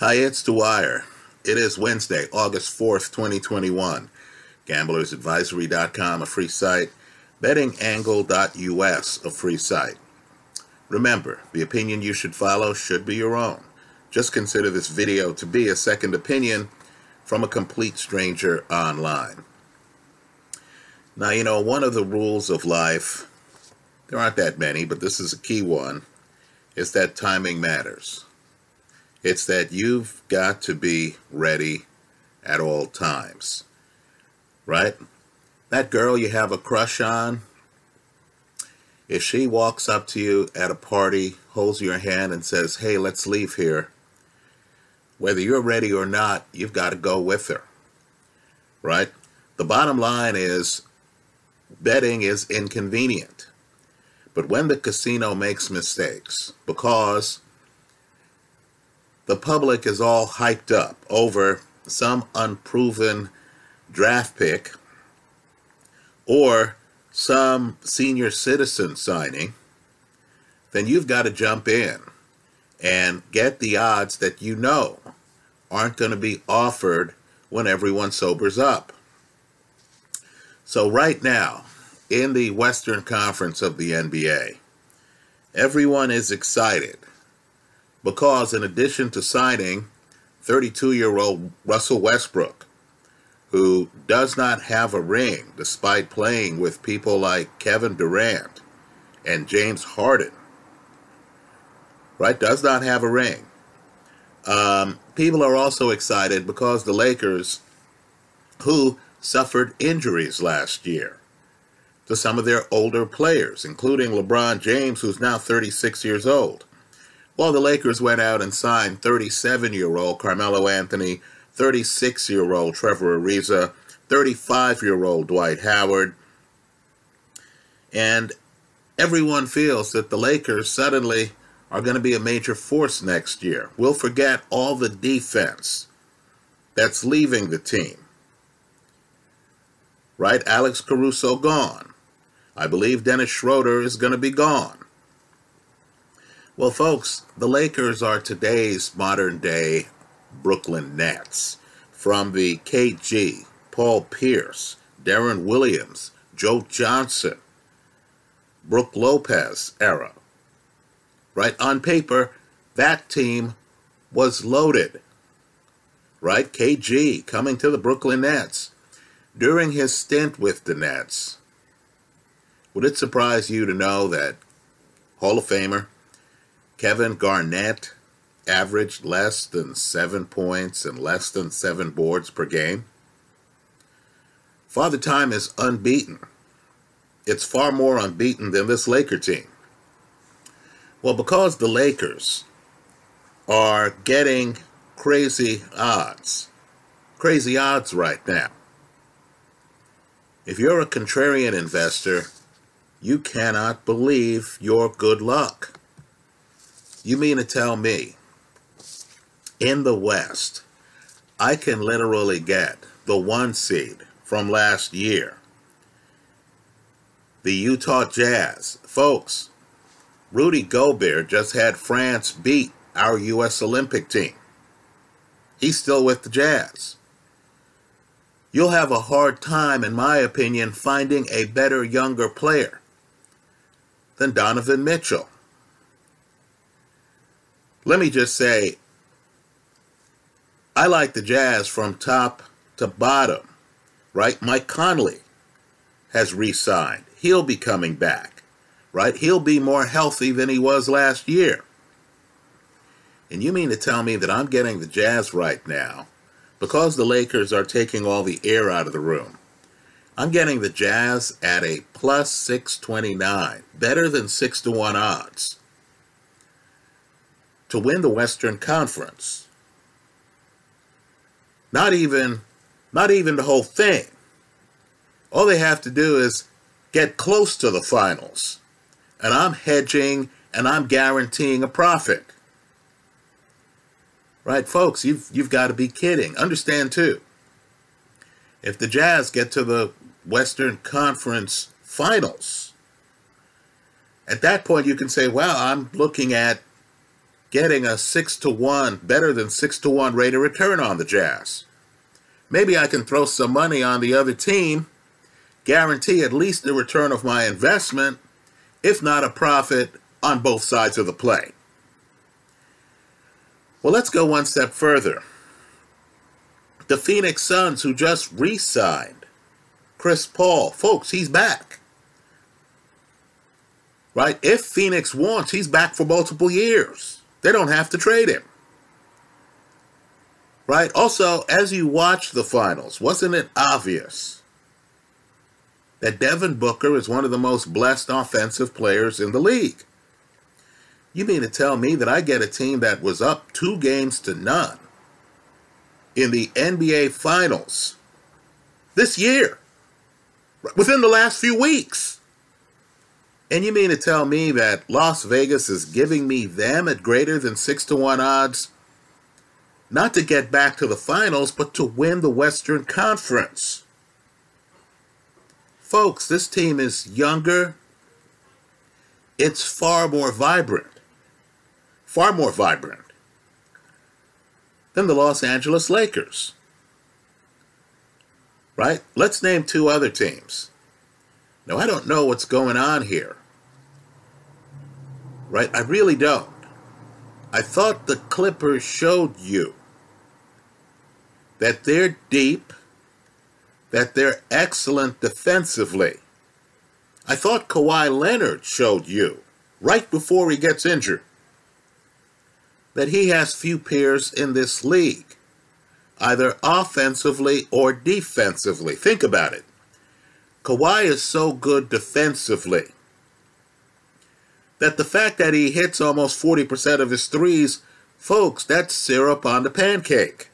Hi, it's Dwyer. It is Wednesday, August 4th, 2021. GamblersAdvisory.com, a free site. BettingAngle.us, a free site. Remember, the opinion you should follow should be your own. Just consider this video to be a second opinion from a complete stranger online. Now, you know, one of the rules of life, there aren't that many, but this is a key one, is that timing matters. It's that you've got to be ready at all times. Right? That girl you have a crush on, if she walks up to you at a party, holds your hand, and says, Hey, let's leave here, whether you're ready or not, you've got to go with her. Right? The bottom line is betting is inconvenient. But when the casino makes mistakes, because the public is all hyped up over some unproven draft pick or some senior citizen signing, then you've got to jump in and get the odds that you know aren't going to be offered when everyone sobers up. So, right now, in the Western Conference of the NBA, everyone is excited because, in addition to signing 32 year old Russell Westbrook, who does not have a ring despite playing with people like Kevin Durant and James Harden, right? Does not have a ring. Um, people are also excited because the Lakers, who suffered injuries last year to some of their older players, including LeBron James, who's now 36 years old. Well, the Lakers went out and signed 37 year old Carmelo Anthony, 36 year old Trevor Ariza, 35 year old Dwight Howard. And everyone feels that the Lakers suddenly are going to be a major force next year. We'll forget all the defense that's leaving the team. Right? Alex Caruso gone. I believe Dennis Schroeder is going to be gone. Well, folks, the Lakers are today's modern day Brooklyn Nets. From the KG, Paul Pierce, Deron Williams, Joe Johnson, Brook Lopez era. Right? On paper, that team was loaded. Right? KG coming to the Brooklyn Nets. During his stint with the Nets, would it surprise you to know that Hall of Famer Kevin Garnett averaged less than seven points and less than seven boards per game? Father Time is unbeaten. It's far more unbeaten than this Laker team. Well, because the Lakers are getting crazy odds, crazy odds right now. If you're a contrarian investor, you cannot believe your good luck. You mean to tell me in the West, I can literally get the one seed from last year, the Utah Jazz. Folks, Rudy Gobert just had France beat our U.S. Olympic team. He's still with the Jazz. You'll have a hard time, in my opinion, finding a better younger player than Donovan Mitchell let me just say, I like the Jazz from top to bottom, right? Mike Conley has re signed. He'll be coming back, right? He'll be more healthy than he was last year. And you mean to tell me that I'm getting the Jazz right now because the Lakers are taking all the air out of the room? I'm getting the Jazz at a plus 629, better than 6 to 1 odds to win the Western Conference. Not even not even the whole thing. All they have to do is get close to the finals. And I'm hedging and I'm guaranteeing a profit. Right, folks, you've you've got to be kidding. Understand too. If the Jazz get to the Western Conference Finals, at that point you can say, well, I'm looking at getting a 6 to 1, better than 6 to 1 rate of return on the Jazz. Maybe I can throw some money on the other team, guarantee at least the return of my investment, if not a profit on both sides of the play. Well, let's go one step further. The Phoenix Suns, who just re signed Chris Paul, folks, he's back. Right? If Phoenix wants, he's back for multiple years. They don't have to trade him. Right? Also, as you watch the finals, wasn't it obvious that Devin Booker is one of the most blessed offensive players in the league? You mean to tell me that I get a team that was up two games to none in the NBA Finals this year, within the last few weeks? And you mean to tell me that Las Vegas is giving me them at greater than six to one odds, not to get back to the finals, but to win the Western Conference? Folks, this team is younger. It's far more vibrant far more vibrant than the Los Angeles Lakers. Right? Let's name two other teams. Now, I don't know what's going on here. Right? I really don't. I thought the Clippers showed you that they're deep, that they're excellent defensively. I thought Kawhi Leonard showed you right before he gets injured that he has few peers in this league, either offensively or defensively. Think about it. Kawhi is so good defensively that the fact that he hits almost 40% of his threes, folks, that's syrup on the pancake.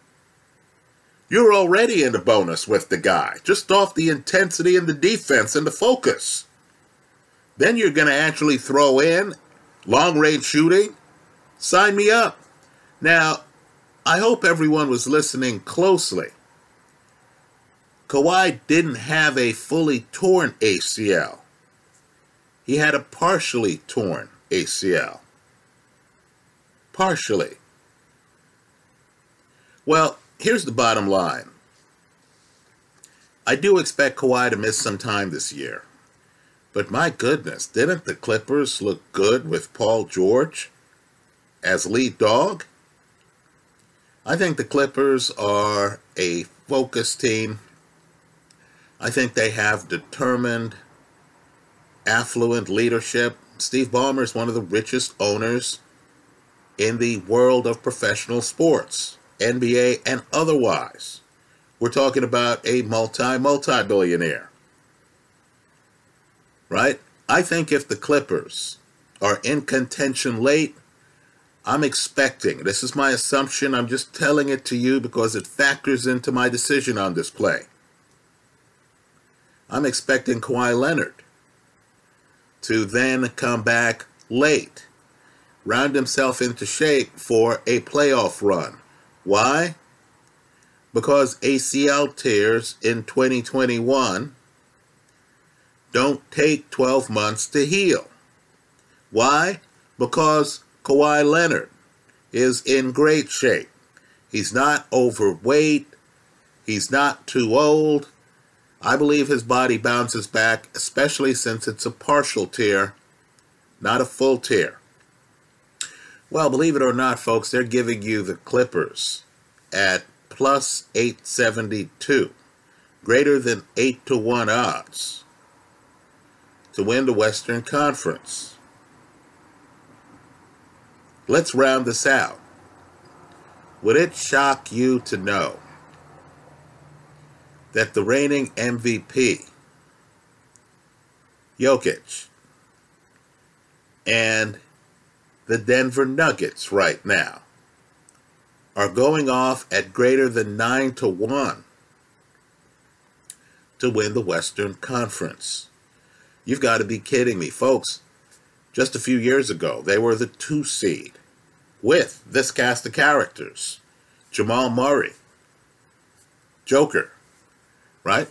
You're already in the bonus with the guy, just off the intensity and the defense and the focus. Then you're going to actually throw in long range shooting Sign me up. Now, I hope everyone was listening closely. Kawhi didn't have a fully torn ACL. He had a partially torn ACL. Partially. Well, here's the bottom line. I do expect Kawhi to miss some time this year. But my goodness, didn't the Clippers look good with Paul George? as lead dog. I think the Clippers are a focused team. I think they have determined, affluent leadership. Steve Ballmer is one of the richest owners in the world of professional sports, NBA and otherwise. We're talking about a multi multi billionaire. Right? I think if the Clippers are in contention late, I'm expecting, this is my assumption, I'm just telling it to you because it factors into my decision on this play. I'm expecting Kawhi Leonard to then come back late, round himself into shape for a playoff run. Why? Because ACL tears in 2021 don't take 12 months to heal. Why? Because Kawhi Leonard is in great shape. He's not overweight. He's not too old. I believe his body bounces back, especially since it's a partial tear, not a full tear. Well, believe it or not, folks, they're giving you the Clippers at plus 872, greater than 8 to 1 odds to win the Western Conference. Let's round this out. Would it shock you to know that the reigning MVP, Jokic, and the Denver Nuggets right now are going off at greater than 9 to 1 to win the Western Conference? You've got to be kidding me, folks. Just a few years ago, they were the two seed with this cast of characters Jamal Murray, Joker, right?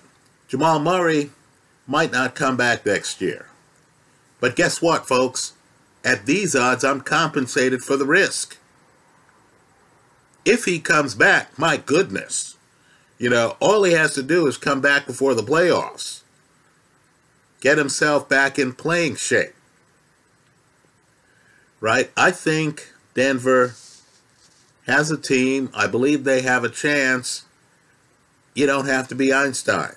Jamal Murray might not come back next year. But guess what, folks? at these odds, I'm compensated for the risk. If he comes back, my goodness, you know, all he has to do is come back before the playoffs, get himself back in playing shape. Right? I think Denver has a team. I believe they have a chance. You don't have to be Einstein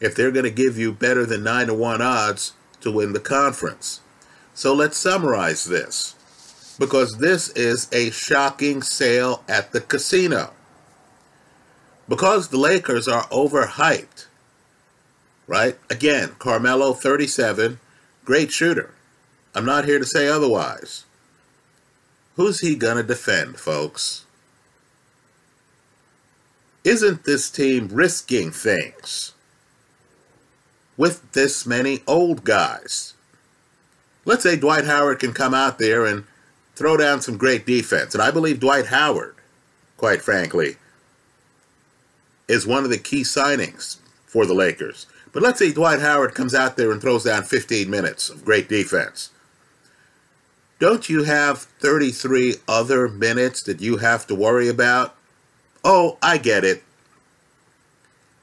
if they're going to give you better than 9 to 1 odds to win the conference. So let's summarize this because this is a shocking sale at the casino. Because the Lakers are overhyped, right? Again, Carmelo 37, great shooter. I'm not here to say otherwise. Who's he going to defend, folks? Isn't this team risking things with this many old guys? Let's say Dwight Howard can come out there and throw down some great defense. And I believe Dwight Howard, quite frankly, is one of the key signings for the Lakers. But let's say Dwight Howard comes out there and throws down 15 minutes of great defense. Don't you have 33 other minutes that you have to worry about? Oh, I get it.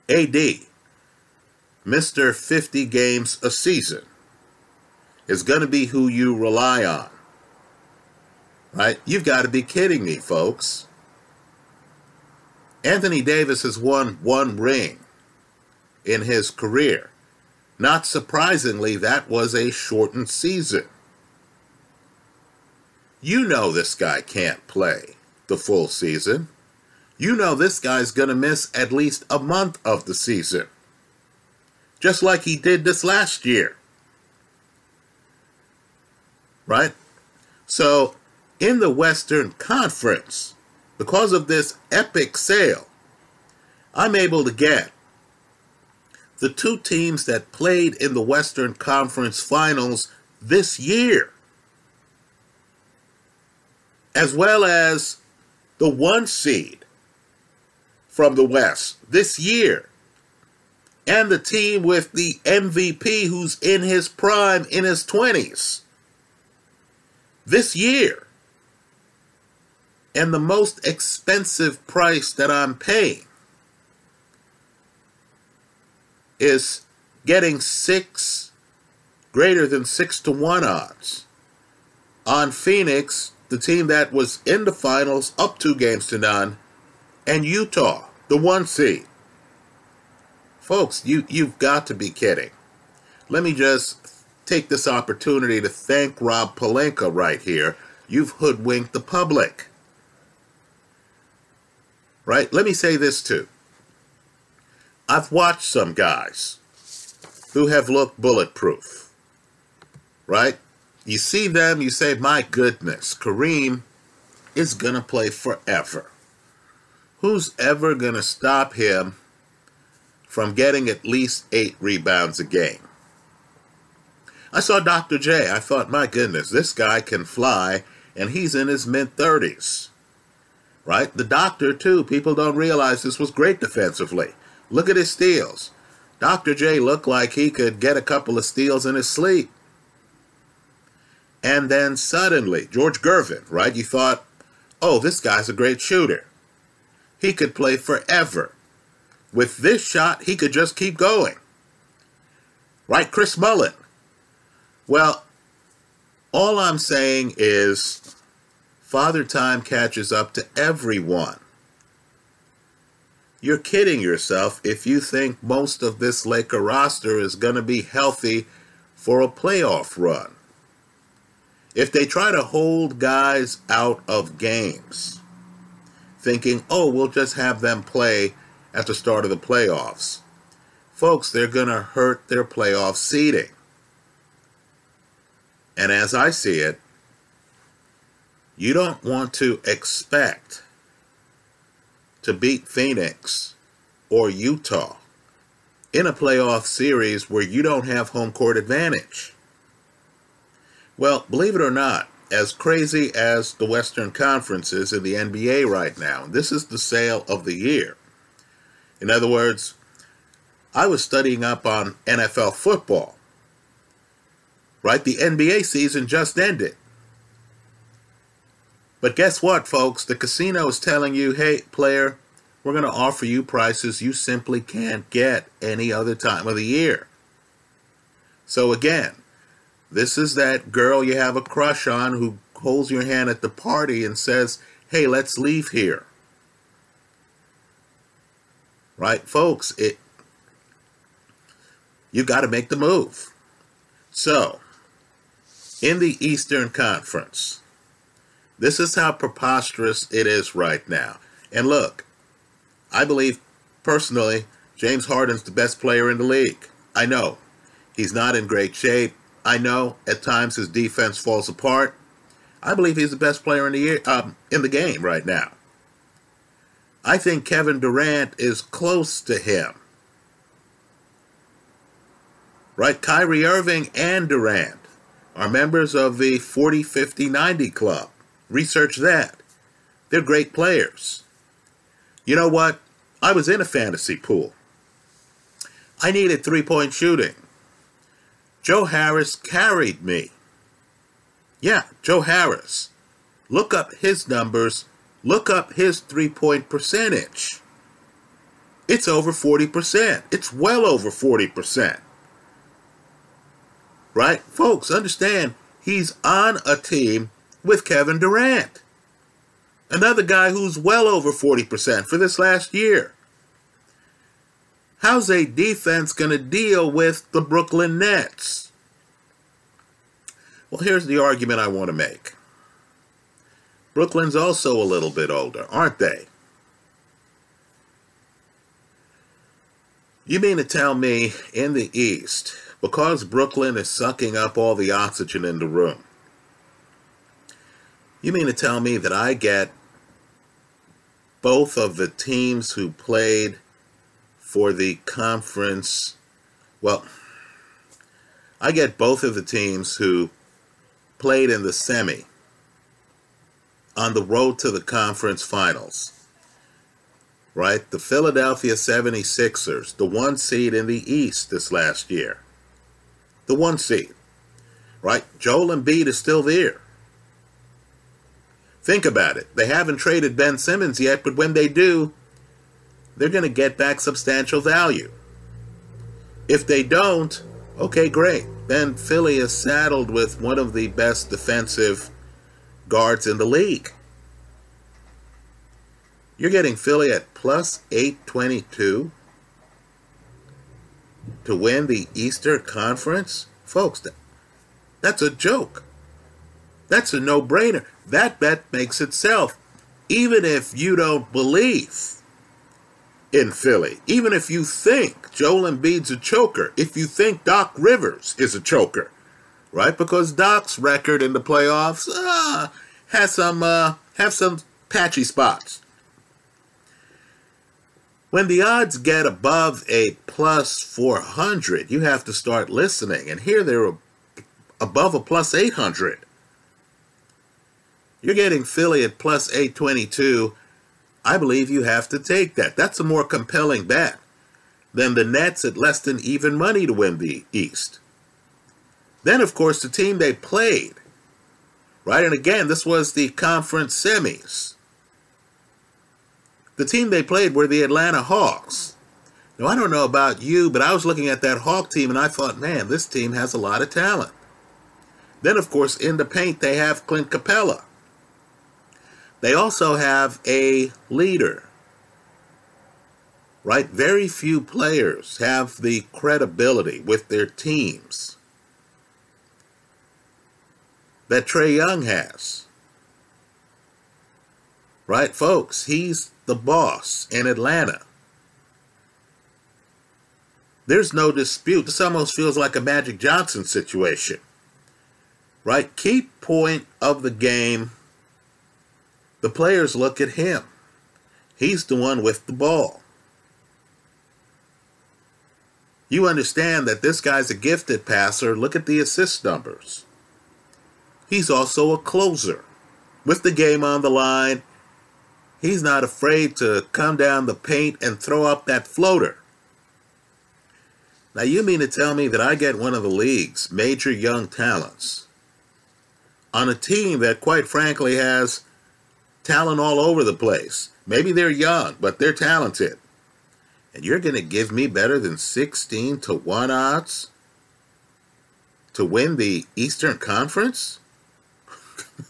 AD, Mr. 50 games a season, is going to be who you rely on. Right? You've got to be kidding me, folks. Anthony Davis has won one ring in his career. Not surprisingly, that was a shortened season. You know this guy can't play the full season. You know this guy's going to miss at least a month of the season. Just like he did this last year. Right? So in the Western Conference, because of this epic sale, I'm able to get the two teams that played in the Western Conference Finals this year, as well as the one seed from the West this year, and the team with the MVP who's in his prime in his 20s this year. And the most expensive price that I'm paying is getting six greater than six to one odds on Phoenix, the team that was in the finals up two games to none, and Utah, the one seed. Folks, you, you've got to be kidding. Let me just take this opportunity to thank Rob Pelinka right here. You've hoodwinked the public right? Let me say this too. I've watched some guys who have looked bulletproof, right? You see them, you say, my goodness, Kareem is going to play forever. Who's ever going to stop him from getting at least eight rebounds a game? I saw Dr. J. I thought, my goodness, this guy can fly, and he's in his mid 30s right? The doctor, too, people don't realize this was great defensively. Look at his steals. Dr. J looked like he could get a couple of steals in his sleep. And then suddenly, George Gervin, right? You thought, oh, this guy's a great shooter. He could play forever. With this shot, he could just keep going. Right, Chris Mullin? Well, all I'm saying is Father Time catches up to everyone. You're kidding yourself if you think most of this Laker roster is going to be healthy for a playoff run. If they try to hold guys out of games, thinking, oh, we'll just have them play at the start of the playoffs, folks, they're going to hurt their playoff seeding. And as I see it, you don't want to expect to beat Phoenix or Utah in a playoff series where you don't have home court advantage. Well, believe it or not, as crazy as the Western Conference is in the NBA right now, this is the sale of the year. In other words, I was studying up on NFL football Right? The NBA season just ended. But guess what, folks? The casino is telling you, hey, player, we're going to offer you prices you simply can't get any other time of the year. So again, this is that girl you have a crush on who holds your hand at the party and says, hey, let's leave here. Right, folks? It you got to make the move. So, in the Eastern Conference, this is how preposterous it is right now. And look, I believe personally James Harden's the best player in the league. I know he's not in great shape. I know at times his defense falls apart. I believe he's the best player in the year, um, in the game right now. I think Kevin Durant is close to him. Right? Kyrie Irving and Durant are members of the 40 50 90 club. Research that. They're great players. You know what? I was in a fantasy pool. I needed three point shooting. Joe Harris carried me. Yeah, Joe Harris. Look up his numbers. Look up his three point percentage. It's over 40%. It's well over 40%. Right? Folks, understand, he's on a team with Kevin Durant. Another guy who's well over 40% for this last year. How's a defense going to deal with the Brooklyn Nets? Well, here's the argument I want to make. Brooklyn's also a little bit older, aren't they? You mean to tell me in the East, because Brooklyn is sucking up all the oxygen in the room, you mean to tell me that I get both of the teams who played for the conference? Well, I get both of the teams who played in the semi on the road to the conference finals. Right? The Philadelphia 76ers, the one seed in the East this last year. The one seed. Right? Joel Embiid is still there. Think about it. They haven't traded Ben Simmons yet, but when they do, they're going to get back substantial value. If they don't, okay, great. Then Philly is saddled with one of the best defensive guards in the league. You're getting Philly at plus 822 to win the Eastern Conference? Folks, that's a joke. That's a no brainer. That bet makes itself. Even if you don't believe in Philly, even if you think Joel Embiid's a choker, if you think Doc Rivers is a choker, right? Because Doc's record in the playoffs uh, has some uh, have some patchy spots. When the odds get above a plus 400, you have to start listening. And here they're above a plus 800. You're getting Philly at plus 822. I believe you have to take that. That's a more compelling bet than the Nets at less than even money to win the East. Then, of course, the team they played, right? And again, this was the conference semis. The team they played were the Atlanta Hawks. Now, I don't know about you, but I was looking at that Hawk team and I thought, man, this team has a lot of talent. Then, of course, in the paint, they have Clint Capela. They also have a leader. Right? Very few players have the credibility with their teams that Trae Young has. Right, folks? He's the boss in Atlanta. There's no dispute. This almost feels like a Magic Johnson situation. Right? Key point of the game the players look at him. He's the one with the ball. You understand that this guy's a gifted passer. Look at the assist numbers. He's also a closer. With the game on the line, he's not afraid to come down the paint and throw up that floater. Now, you mean to tell me that I get one of the league's major young talents on a team that, quite frankly, has talent all over the place? Maybe they're young, but they're talented. And you're going to give me better than 16 to 1 odds to win the Eastern Conference?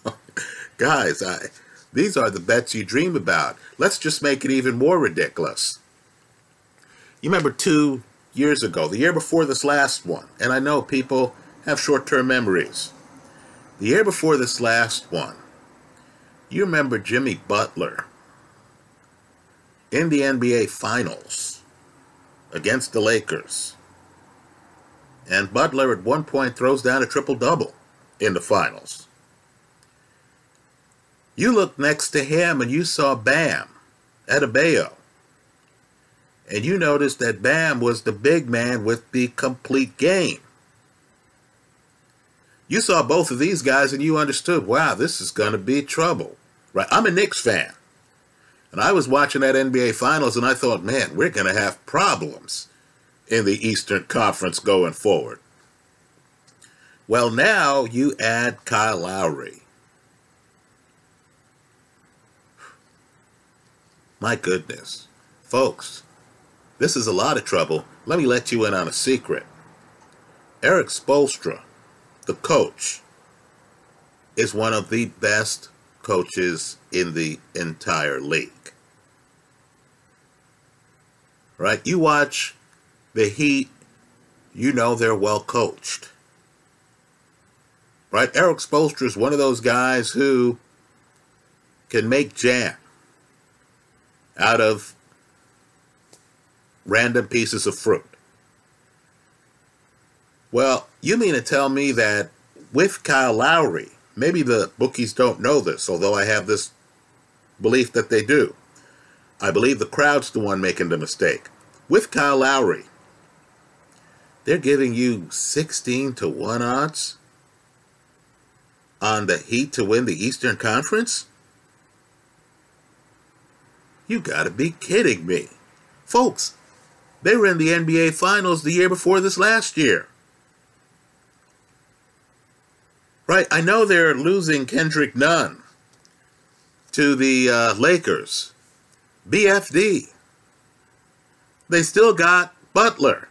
Guys, I, these are the bets you dream about. Let's just make it even more ridiculous. You remember two years ago, the year before this last one, and I know people have short term memories. The year before this last one, you remember Jimmy Butler in the NBA Finals against the Lakers. And Butler at one point throws down a triple double in the finals. You looked next to him and you saw Bam Adebayo and you noticed that Bam was the big man with the complete game. You saw both of these guys and you understood, wow, this is going to be trouble. Right? I'm a Knicks fan. And I was watching that NBA Finals and I thought, man, we're going to have problems in the Eastern Conference going forward. Well, now you add Kyle Lowry. My goodness. Folks, this is a lot of trouble. Let me let you in on a secret. Erik Spoelstra, the coach, is one of the best coaches in the entire league. Right? You watch the Heat, you know they're well coached. Right? Erik Spoelstra is one of those guys who can make jam out of random pieces of fruit. Well, you mean to tell me that with Kyle Lowry, maybe the bookies don't know this, although I have this belief that they do. I believe the crowd's the one making the mistake. With Kyle Lowry, they're giving you 16 to 1 odds on the Heat to win the Eastern Conference? You gotta be kidding me. Folks, they were in the NBA Finals the year before this last year. Right, I know they're losing Kendrick Nunn to the uh, Lakers. BFD. They still got Butler.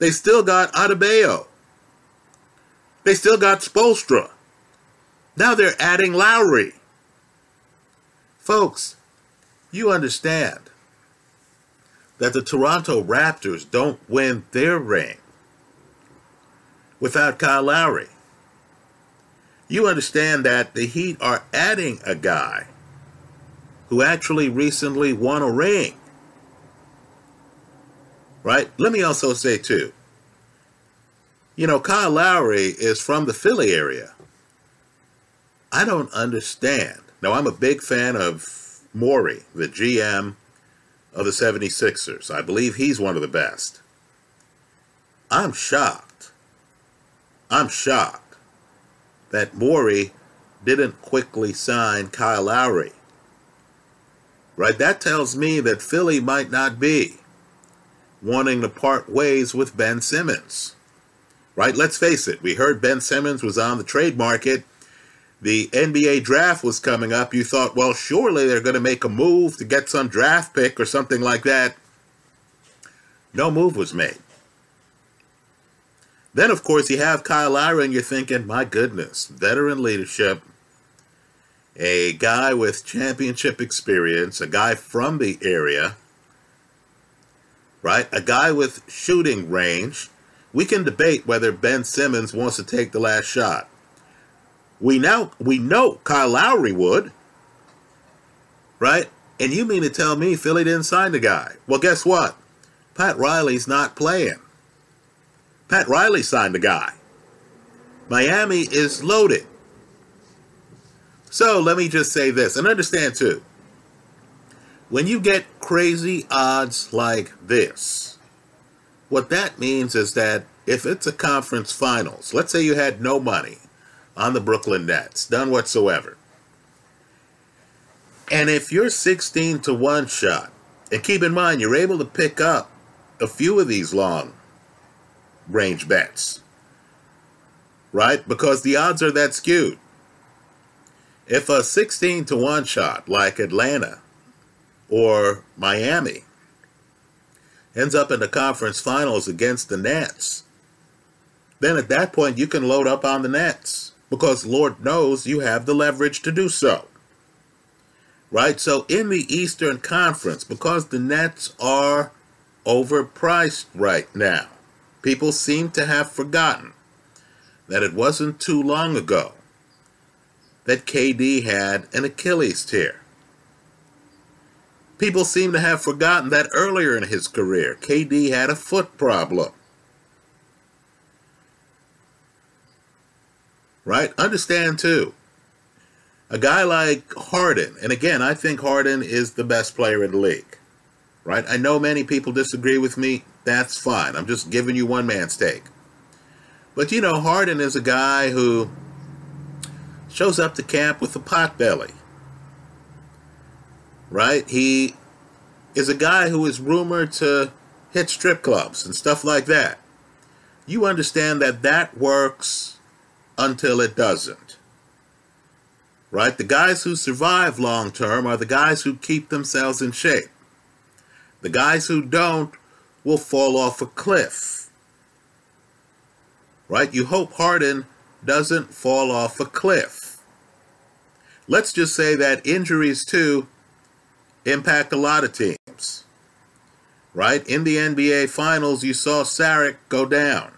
They still got Adebayo. They still got Spoelstra. Now they're adding Lowry. Folks, you understand that the Toronto Raptors don't win their ring without Kyle Lowry. You understand that the Heat are adding a guy who actually recently won a ring. Right? Let me also say, too, you know, Kyle Lowry is from the Philly area. I don't understand. Now, I'm a big fan of Morey, the GM of the 76ers. I believe he's one of the best. I'm shocked. I'm shocked that Morey didn't quickly sign Kyle Lowry. Right? That tells me that Philly might not be wanting to part ways with Ben Simmons. Right? Let's face it. We heard Ben Simmons was on the trade market the NBA draft was coming up, you thought, well, surely they're going to make a move to get some draft pick or something like that. No move was made. Then, of course, you have Kyle Lowry, and you're thinking, my goodness, veteran leadership, a guy with championship experience, a guy from the area, right? A guy with shooting range. We can debate whether Ben Simmons wants to take the last shot. We now we know Kyle Lowry would, right? And you mean to tell me Philly didn't sign the guy? Well, guess what? Pat Riley's not playing. Pat Riley signed the guy. Miami is loaded. So let me just say this and understand too. When you get crazy odds like this, what that means is that if it's a conference finals, let's say you had no money on the Brooklyn Nets, none whatsoever. And if you're 16 to 1 shot, and keep in mind, you're able to pick up a few of these long range bets. Right? Because the odds are that skewed. If a 16 to 1 shot like Atlanta or Miami ends up in the conference finals against the Nets, then at that point you can load up on the Nets because Lord knows you have the leverage to do so. Right? So in the Eastern Conference, because the Nets are overpriced right now, people seem to have forgotten that it wasn't too long ago that KD had an Achilles tear. People seem to have forgotten that earlier in his career, KD had a foot problem. Right? Understand too. A guy like Harden, and again, I think Harden is the best player in the league. Right? I know many people disagree with me. That's fine. I'm just giving you one man's take. But you know, Harden is a guy who shows up to camp with a pot belly. Right? He is a guy who is rumored to hit strip clubs and stuff like that. You understand that that works until it doesn't. Right? The guys who survive long term are the guys who keep themselves in shape. The guys who don't will fall off a cliff. Right? You hope Harden doesn't fall off a cliff. Let's just say that injuries too impact a lot of teams. Right? In the NBA Finals, you saw Saric go down.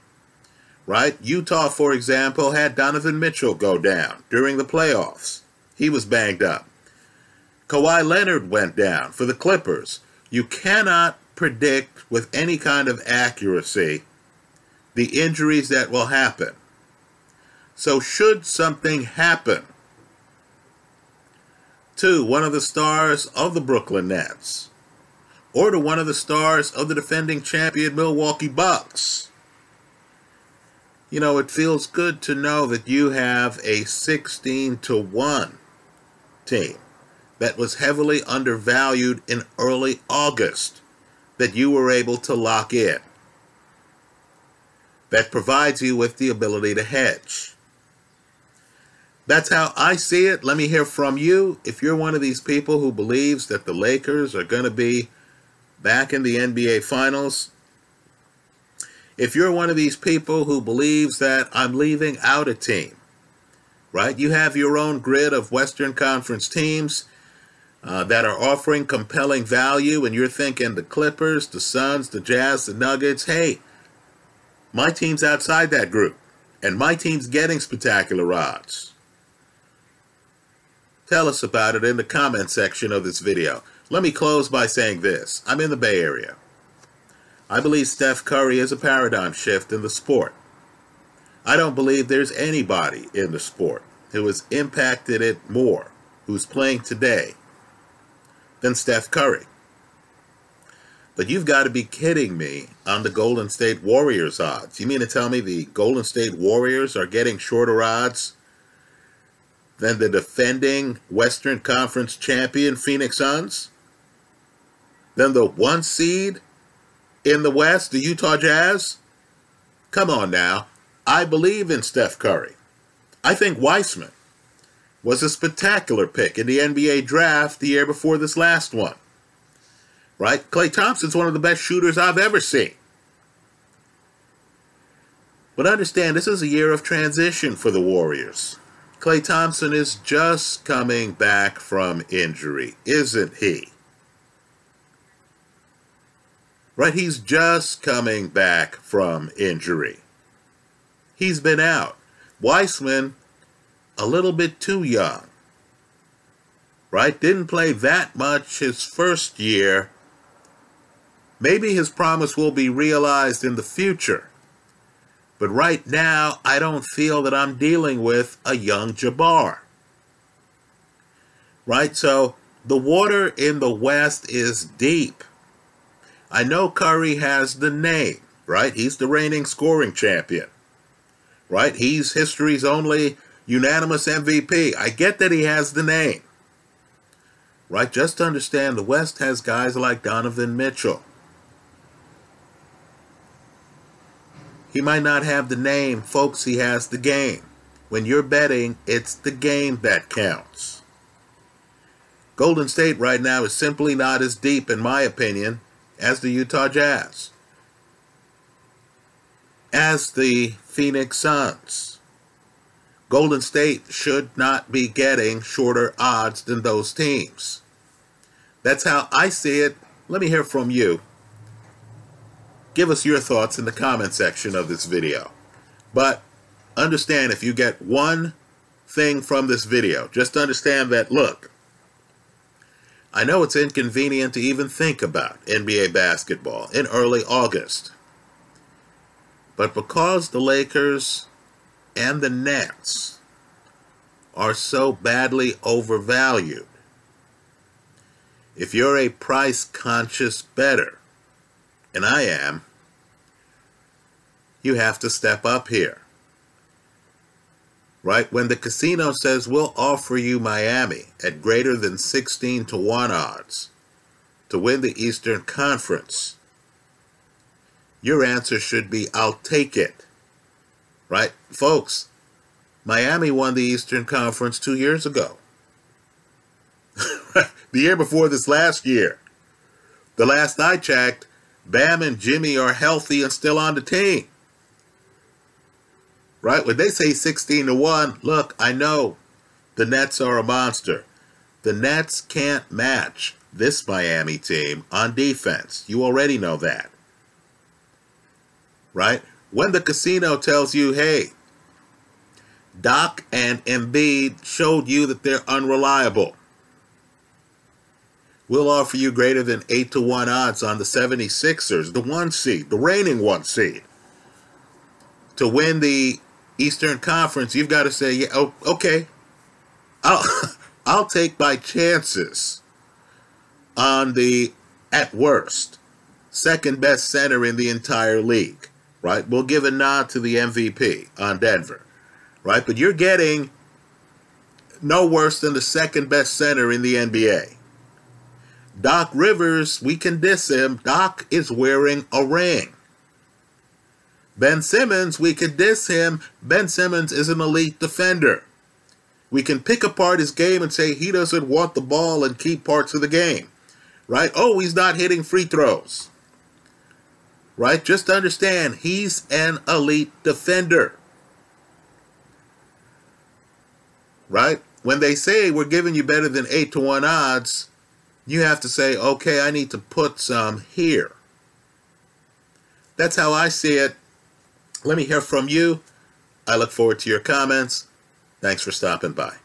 Right? Utah, for example, had Donovan Mitchell go down during the playoffs. He was banged up. Kawhi Leonard went down for the Clippers. You cannot predict with any kind of accuracy the injuries that will happen. So, should something happen to one of the stars of the Brooklyn Nets or to one of the stars of the defending champion Milwaukee Bucks, you know, it feels good to know that you have a 16 to 1 team that was heavily undervalued in early August that you were able to lock in that provides you with the ability to hedge. That's how I see it. Let me hear from you. If you're one of these people who believes that the Lakers are going to be back in the NBA Finals, if you're one of these people who believes that I'm leaving out a team, right? You have your own grid of Western Conference teams uh, that are offering compelling value, and you're thinking the Clippers, the Suns, the Jazz, the Nuggets. Hey, my team's outside that group, and my team's getting spectacular odds. Tell us about it in the comment section of this video. Let me close by saying this. I'm in the Bay Area. I believe Steph Curry is a paradigm shift in the sport. I don't believe there's anybody in the sport who has impacted it more, who's playing today, than Steph Curry. But you've got to be kidding me on the Golden State Warriors odds. You mean to tell me the Golden State Warriors are getting shorter odds than the defending Western Conference champion Phoenix Suns? Than the one seed in the West, the Utah Jazz? Come on now. I believe in Steph Curry. I think Wiseman was a spectacular pick in the NBA draft the year before this last one right? Klay Thompson's one of the best shooters I've ever seen. But understand, this is a year of transition for the Warriors. Klay Thompson is just coming back from injury, isn't he? Right? He's just coming back from injury. He's been out. Wiseman, a little bit too young. Right? Didn't play that much his first year Maybe his promise will be realized in the future. But right now, I don't feel that I'm dealing with a young Jabbar. Right? So the water in the West is deep. I know Curry has the name, right? He's the reigning scoring champion, right? He's history's only unanimous MVP. I get that he has the name, right? Just understand the West has guys like Donovan Mitchell, He might not have the name, folks, he has the game. When you're betting, it's the game that counts. Golden State right now is simply not as deep, in my opinion, as the Utah Jazz, as the Phoenix Suns. Golden State should not be getting shorter odds than those teams. That's how I see it. Let me hear from you. Give us your thoughts in the comment section of this video. But understand if you get one thing from this video, just understand that, look, I know it's inconvenient to even think about NBA basketball in early August. But because the Lakers and the Nets are so badly overvalued, if you're a price conscious bettor, and I am, you have to step up here. Right? When the casino says we'll offer you Miami at greater than 16 to 1 odds to win the Eastern Conference, your answer should be I'll take it. Right? Folks, Miami won the Eastern Conference two years ago. the year before this last year. The last I checked, Bam and Jimmy are healthy and still on the team. Right? When they say 16 to 1, look, I know the Nets are a monster. The Nets can't match this Miami team on defense. You already know that. Right? When the casino tells you, hey, Doc and Embiid showed you that they're unreliable. We'll offer you greater than 8 to 1 odds on the 76ers, the one seed, the reigning one seed. To win the Eastern Conference, you've got to say, yeah, okay, I'll, I'll take my chances on the, at worst, second best center in the entire league, right? We'll give a nod to the MVP on Denver, right? But you're getting no worse than the second best center in the NBA. Doc Rivers, we can diss him. Doc is wearing a ring. Ben Simmons, we could diss him. Ben Simmons is an elite defender. We can pick apart his game and say he doesn't want the ball and keep parts of the game. Right? Oh, he's not hitting free throws. Right? Just understand, he's an elite defender. Right? When they say we're giving you better than 8 to 1 odds, you have to say, okay, I need to put some here. That's how I see it. Let me hear from you. I look forward to your comments. Thanks for stopping by.